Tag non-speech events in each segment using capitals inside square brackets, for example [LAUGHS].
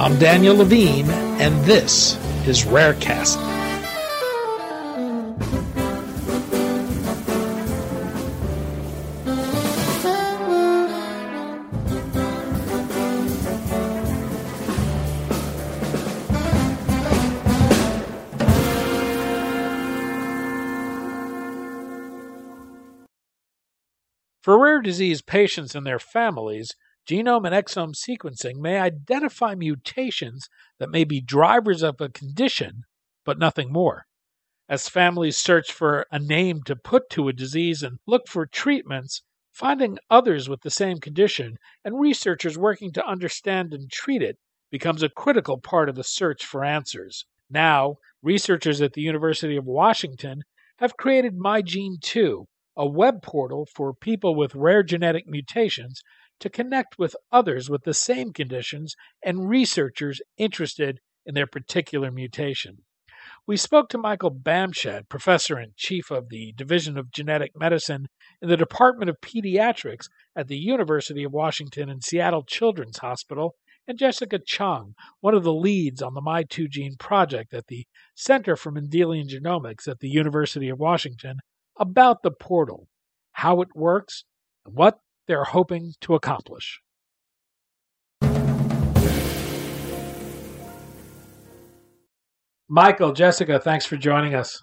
I'm Daniel Levine, and this is Rarecast. For rare disease patients and their families, genome and exome sequencing may identify mutations that may be drivers of a condition, but nothing more. As families search for a name to put to a disease and look for treatments, finding others with the same condition and researchers working to understand and treat it becomes a critical part of the search for answers. Now, researchers at the University of Washington have created MyGene2, a web portal for people with rare genetic mutations to connect with others with the same conditions and researchers interested in their particular mutation. We spoke to Michael Bamshad, professor and chief of the Division of Genetic Medicine in the Department of Pediatrics at the University of Washington and Seattle Children's Hospital, and Jessica Chong, one of the leads on the My2Gene project at the Center for Mendelian Genomics at the University of Washington, about the portal, how it works, and what they're hoping to accomplish. Michael, Jessica, thanks for joining us.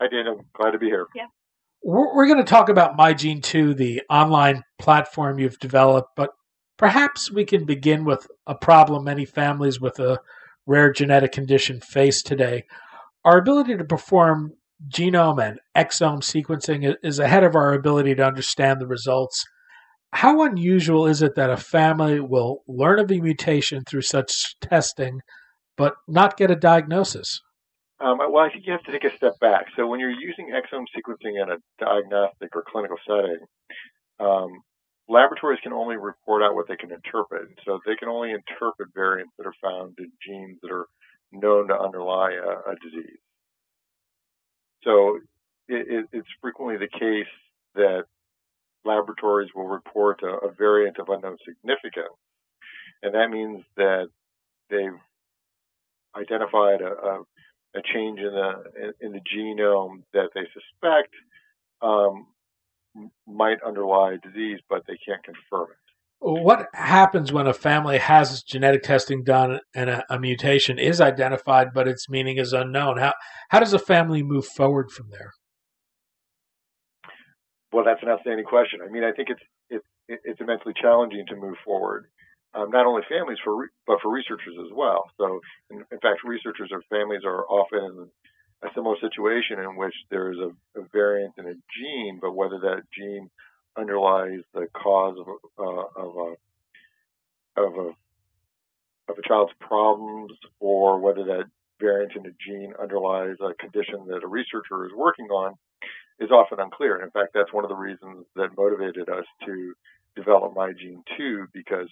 Hi, Daniel. Glad to be here. Yeah. We're, we're going to talk about MyGene2, the online platform you've developed, but perhaps we can begin with a problem many families with a rare genetic condition face today. Our ability to perform genome and exome sequencing is ahead of our ability to understand the results. How unusual is it that a family will learn of a mutation through such testing, but not get a diagnosis? Um, well, I think you have to take a step back. So when you're using exome sequencing in a diagnostic or clinical setting, um, laboratories can only report out what they can interpret. So they can only interpret variants that are found in genes that are known to underlie a, a disease. So it, it, it's frequently the case that laboratories will report a, a variant of unknown significance, and that means that they've identified a, a, a change in the in the genome that they suspect um, might underlie disease, but they can't confirm it. What happens when a family has genetic testing done and a, a, mutation is identified, but its meaning is unknown? How how does a family move forward from there? Well, that's an outstanding question. I mean, I think it's it's it's immensely challenging to move forward, um, not only families for re- but for researchers as well. So, in, in, fact, researchers or families are often in a similar situation in which there is a, a variant in a gene, but whether that gene underlies the cause of uh, of a of a of a child's problems, or whether that variant in a gene underlies a condition that a researcher is working on, is often unclear. And in fact, that's one of the reasons that motivated us to develop MyGene 2, because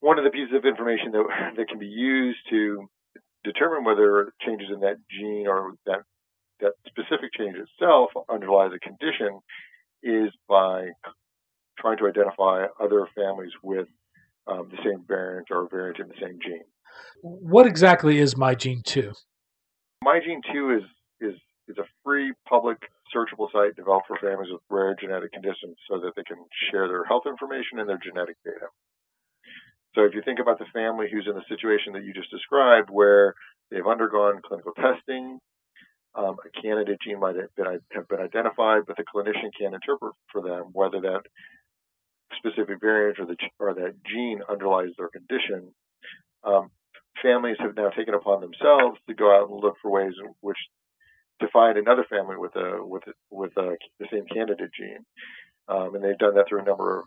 one of the pieces of information that that can be used to determine whether changes in that gene or that that specific change itself underlies a condition is by trying to identify other families with um, the same variant or variant in the same gene. What exactly is MyGene2? MyGene2 is is is a free public searchable site developed for families with rare genetic conditions so that they can share their health information and their genetic data. So if you think about the family who's in the situation that you just described where they've undergone clinical testing, um, a candidate gene might have been, have been identified, but the clinician can't interpret for them whether that specific variant or, the, or that gene underlies their condition. Um, families have now taken upon themselves to go out and look for ways in which find another family with a with a, with a, the same candidate gene, um, and they've done that through a number of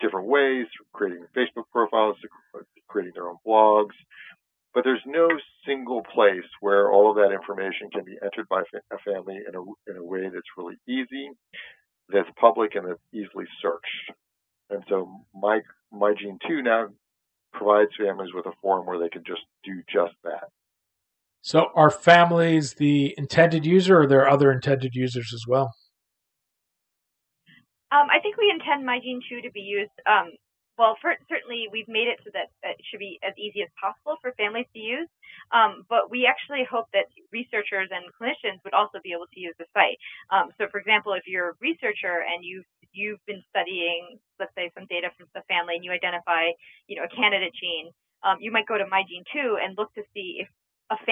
different ways, creating Facebook profiles, creating their own blogs, but there's no single place where all of that information can be entered by a family in a, in a way that's really easy, that's public, and that's easily searched. And so my MyGene 2 now provides families with a forum where they can just do just that. So are families the intended user or are there other intended users as well? Um, I think we intend MyGene 2 to be used um, well, for, certainly we've made it so that, it should be as easy as possible for families to use. Um, but we actually hope that researchers and clinicians would also be able to use the site. Um, so, for example, if you're a researcher and you've you've been studying, let's say, some data from the family, and you identify, you know, a candidate gene, um, you might go to MyGene2 and look to see if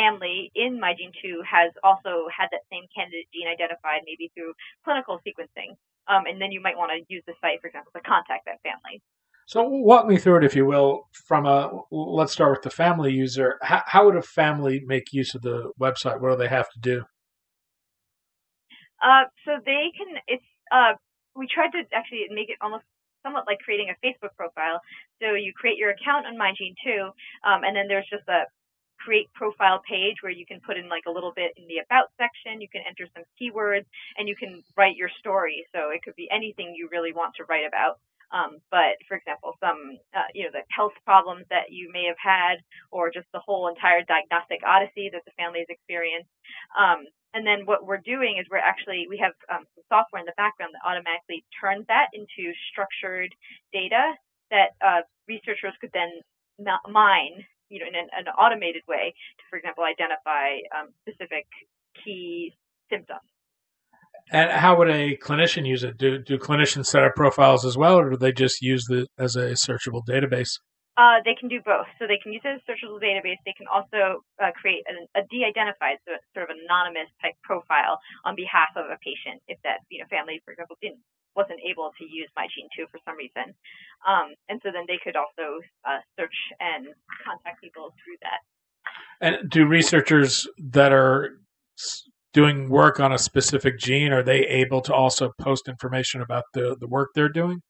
family in MyGene2 has also had that same candidate gene identified, maybe through clinical sequencing. Um, and then you might want to use the site, for example, to contact that family. So walk me through it, if you will, from a let's start with the family user. How, how would a family make use of the website? What do they have to do? Uh, so they can. It's uh, we tried to actually make it almost somewhat like creating a Facebook profile. So you create your account on MyGene2, um, and then there's just a create profile page where you can put in like a little bit in the about section. You can enter some keywords, and you can write your story. So it could be anything you really want to write about. Um, but for example, some uh, you know the health problems that you may have had, or just the whole entire diagnostic odyssey that the family has experienced. Um, and then what we're doing is we're actually we have um, some software in the background that automatically turns that into structured data that uh, researchers could then mine, you know, in an, an automated way to, for example, identify um, specific key symptoms. And how would a clinician use it? Do do clinicians set up profiles as well, or do they just use it as a searchable database? Uh, they can do both. So they can use it as a searchable database. They can also uh, create a, a, de-identified, so sort of anonymous type profile on behalf of a patient if that you know family, for example, didn't wasn't able to use MyGene2 for some reason. Um, and so then they could also uh, search and contact people through that. And do researchers that are doing work on a specific gene, are they able to also post information about the, the work they're doing?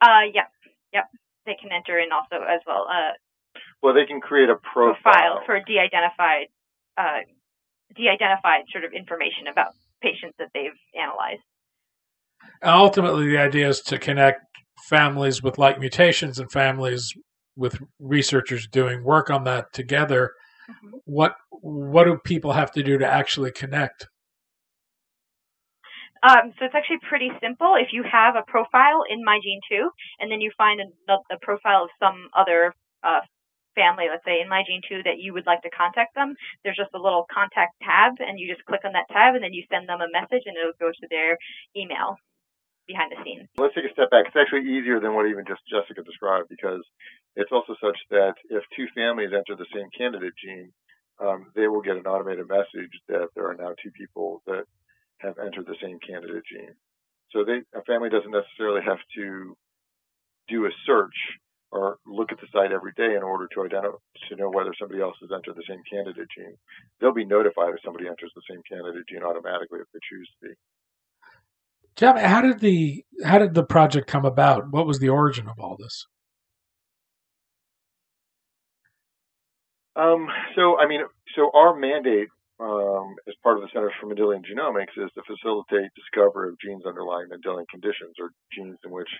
Uh, yep, yep. They can enter in also as well. Uh, well, they can create a profile, profile for de-identified, uh, de-identified sort of information about patients that they've analyzed. Ultimately, the idea is to connect families with like mutations and families with researchers doing work on that together Mm-hmm. What what do people have to do to actually connect? Um, so it's actually pretty simple. If you have a profile in MyGene2, and then you find a, a profile of some other uh, family, let's say in MyGene2, that you would like to contact them, there's just a little contact tab, and you just click on that tab, and then you send them a message, and it'll go to their email behind the scenes. Let's take a step back. It's actually easier than what even just Jessica described because it's also such that if two families enter the same candidate gene, um, they will get an automated message that there are now two people that have entered the same candidate gene. So they, a family doesn't necessarily have to do a search or look at the site every day in order to identify to know whether somebody else has entered the same candidate gene. They'll be notified if somebody enters the same candidate gene automatically if they choose to be. Tell me, how did the how did the project come about? What was the origin of all this? Um, so, I mean, so our mandate um, as part of the Centers for Mendelian Genomics is to facilitate discovery of genes underlying Mendelian conditions or genes in which,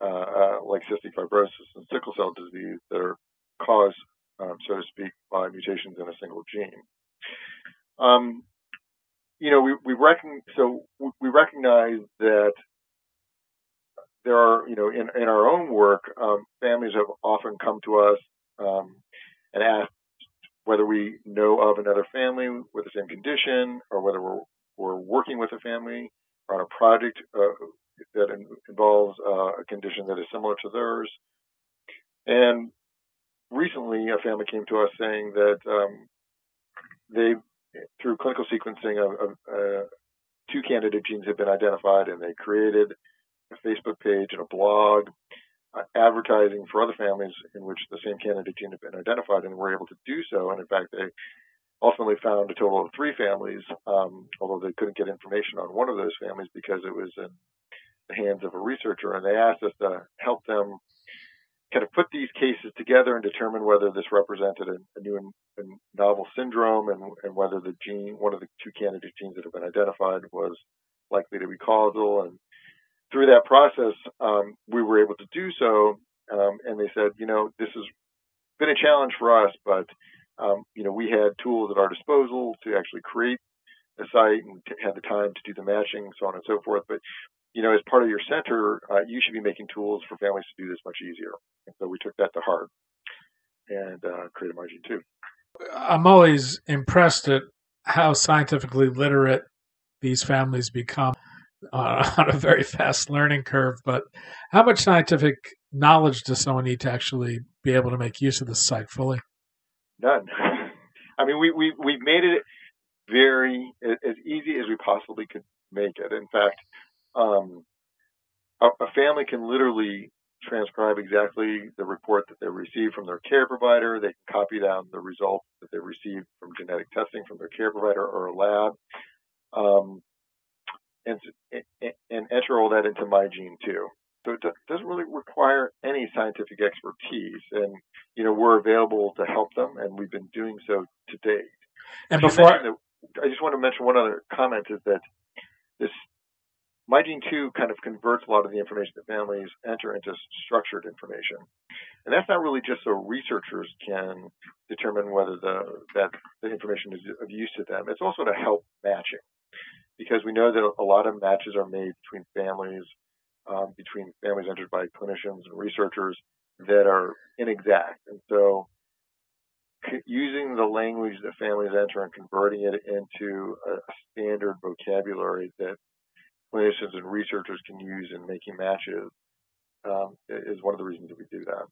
uh, uh, like cystic fibrosis and sickle cell disease, that are caused, um, so to speak, by mutations in a single gene. You know, we, we reckon, so we recognize that there are, you know, in, in our own work, um, families have often come to us um, and asked whether we know of another family with the same condition or whether we're, we're working with a family on a project uh, that in, involves uh, a condition that is similar to theirs. And recently, a family came to us saying that um, they through clinical sequencing of, of uh, two candidate genes have been identified, and they created a Facebook page and a blog uh, advertising for other families in which the same candidate gene had been identified, and were able to do so. And in fact, they ultimately found a total of three families, um, although they couldn't get information on one of those families because it was in the hands of a researcher. And they asked us to help them kind of put these cases together and determine whether this represented a, a new and, and novel syndrome and, and, whether the gene, one of the two candidate genes that have been identified, was likely to be causal. And through that process, um, we were able to do so. Um, and they said, you know, this has been a challenge for us, but um, you know, we had tools at our disposal to actually create a site and had the time to do the matching, so on and so forth. But you know, as part of your center, uh, you should be making tools for families to do this much easier. And so we took that to heart and uh, created MyGene 2. I'm always impressed at how scientifically literate these families become uh, [LAUGHS] on a very fast learning curve. But how much scientific knowledge does someone need to actually be able to make use of this site fully? None. [LAUGHS] I mean, we we we've made it very as easy as we possibly could make it. In fact, um, a, a family can literally transcribe exactly the report that they received from their care provider. They can copy down the results that they received from genetic testing from their care provider or a lab, um, and, and enter all that into MyGene 2. So it doesn't really require any scientific expertise, and you know we're available to help them, and we've been doing so to date. And before, I just want to mention one other comment is that this MyGene 2 kind of converts a lot of the information that families enter into structured information. And that's not really just so researchers can determine whether the, that the information is of use to them. It's also to help matching because we know that a lot of matches are made between families, um, between families entered by clinicians and researchers that are inexact. And so using the language that families enter and converting it into a standard vocabulary that clinicians and researchers can use in making matches um, is one of the reasons that we do that.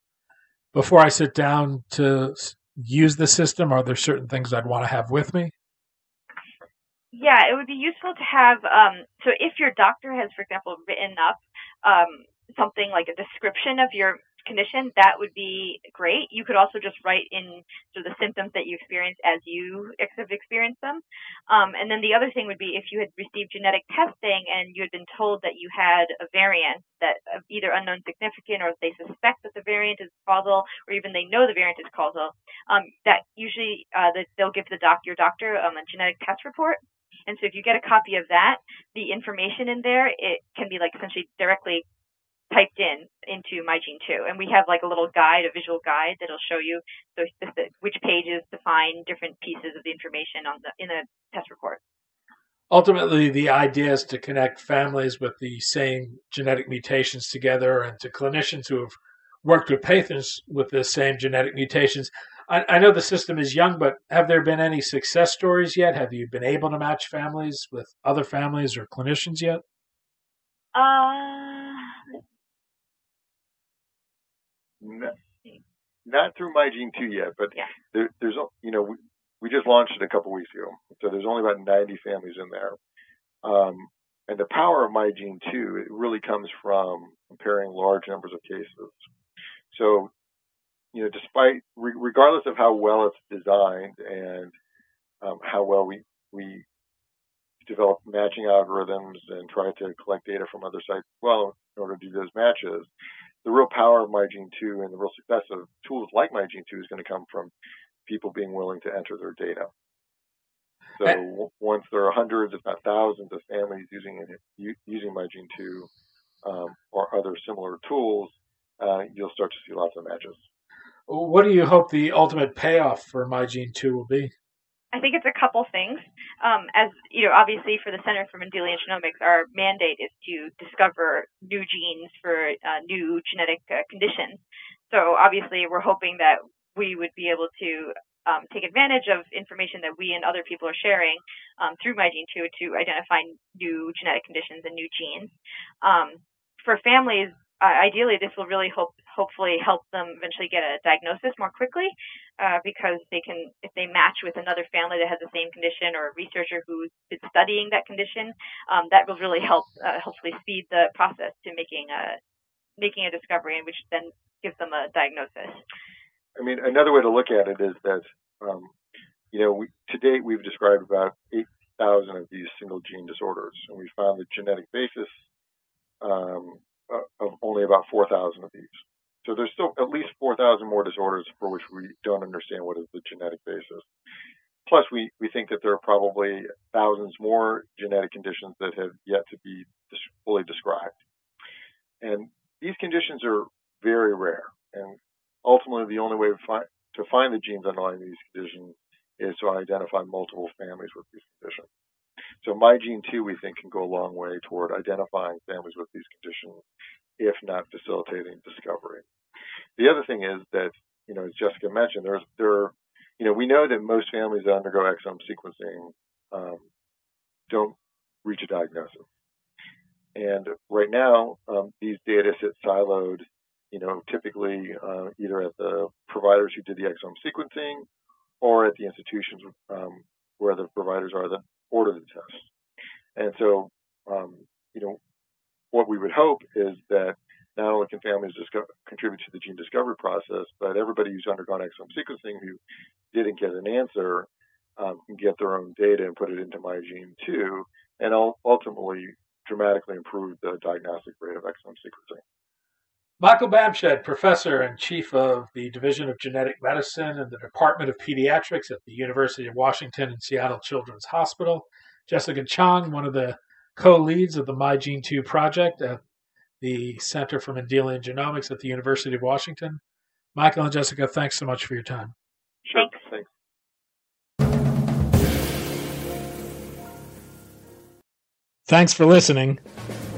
Before I sit down to use the system, are there certain things I'd want to have with me? Yeah, it would be useful to have. Um, so, if your doctor has, for example, written up um, something like a description of your condition, that would be great. You could also just write in sort of the symptoms that you experience as you have experienced them. Um, and then the other thing would be if you had received genetic testing and you had been told that you had a variant that either unknown significant or they suspect that the variant is causal or even they know the variant is causal, um, that usually uh, they'll give the doc your doctor um, a genetic test report. And so if you get a copy of that, the information in there, it can be like essentially directly typed in into MyGene 2. And we have like a little guide, a visual guide that'll show you so which pages to find different pieces of the information on the in the test report. Ultimately, the idea is to connect families with the same genetic mutations together and to clinicians who have worked with patients with the same genetic mutations. I, I know the system is young, but have there been any success stories yet? Have you been able to match families with other families or clinicians yet? Uh, not, not through MyGene 2 yet, but yeah. there, there's, you know, we, we just launched it a couple weeks ago. So there's only about 90 families in there. Um, and the power of MyGene 2, it really comes from comparing large numbers of cases. So, you know, despite, re- regardless of how well it's designed and um, how well we, we develop matching algorithms and try to collect data from other sites well in order to do those matches, the real power of MyGene 2 and the real success of tools like MyGene 2 is going to come from people being willing to enter their data. So w- once there are hundreds, if not thousands, of families using it, using MyGene 2 um, or other similar tools, uh, you'll start to see lots of matches. What do you hope the ultimate payoff for MyGene 2 will be? I think it's a couple things. Um, as you know, obviously for the Center for Mendelian Genomics, our mandate is to discover new genes for uh, new genetic uh, conditions. So obviously, we're hoping that we would be able to um, take advantage of information that we and other people are sharing um, through MyGene2 to identify new genetic conditions and new genes. Um, for families, uh, ideally, this will really hope, hopefully help them eventually get a diagnosis more quickly uh, because they can, if they match with another family that has the same condition or a researcher who's been studying that condition, um, that will really help uh, hopefully speed the process to making a making a discovery, which then gives them a diagnosis. I mean, another way to look at it is that um, you know, we, to date we've described about 8,000 of these single gene disorders, and we found the genetic basis um, uh, of only about 4,000 of these. So there's still at least 4,000 more disorders for which we don't understand what is the genetic basis. Plus, we, we think that there are probably thousands more genetic conditions that have yet to be fully described. And these conditions are very rare. And ultimately, the only way to find, to find the genes underlying these conditions is to identify multiple families with these conditions. So MyGene2, we think, can go a long way toward identifying families with these conditions, if not facilitating discovery. The other thing is that, you know, as Jessica mentioned, there's there, you know, we know that most families that undergo exome sequencing um, don't reach a diagnosis. And right now, um, these data sit siloed, you know, typically uh, either at the providers who did the exome sequencing or at the institutions um, where the providers are that order the test. And so, um, you know, what we would hope is that not only can families discover, contribute to the gene discovery process, but everybody who's undergone exome sequencing who didn't get an answer um, can get their own data and put it into MyGene2, and ultimately dramatically improve the diagnostic rate of exome sequencing. Michael Bamshad, professor and chief of the Division of Genetic Medicine and the Department of Pediatrics at the University of Washington and Seattle Children's Hospital. Jessica Chong, one of the co leads of the MyGene2 project at the Center for Mendelian Genomics at the University of Washington. Michael and Jessica, thanks so much for your time. Sure. Thanks. Thanks for listening.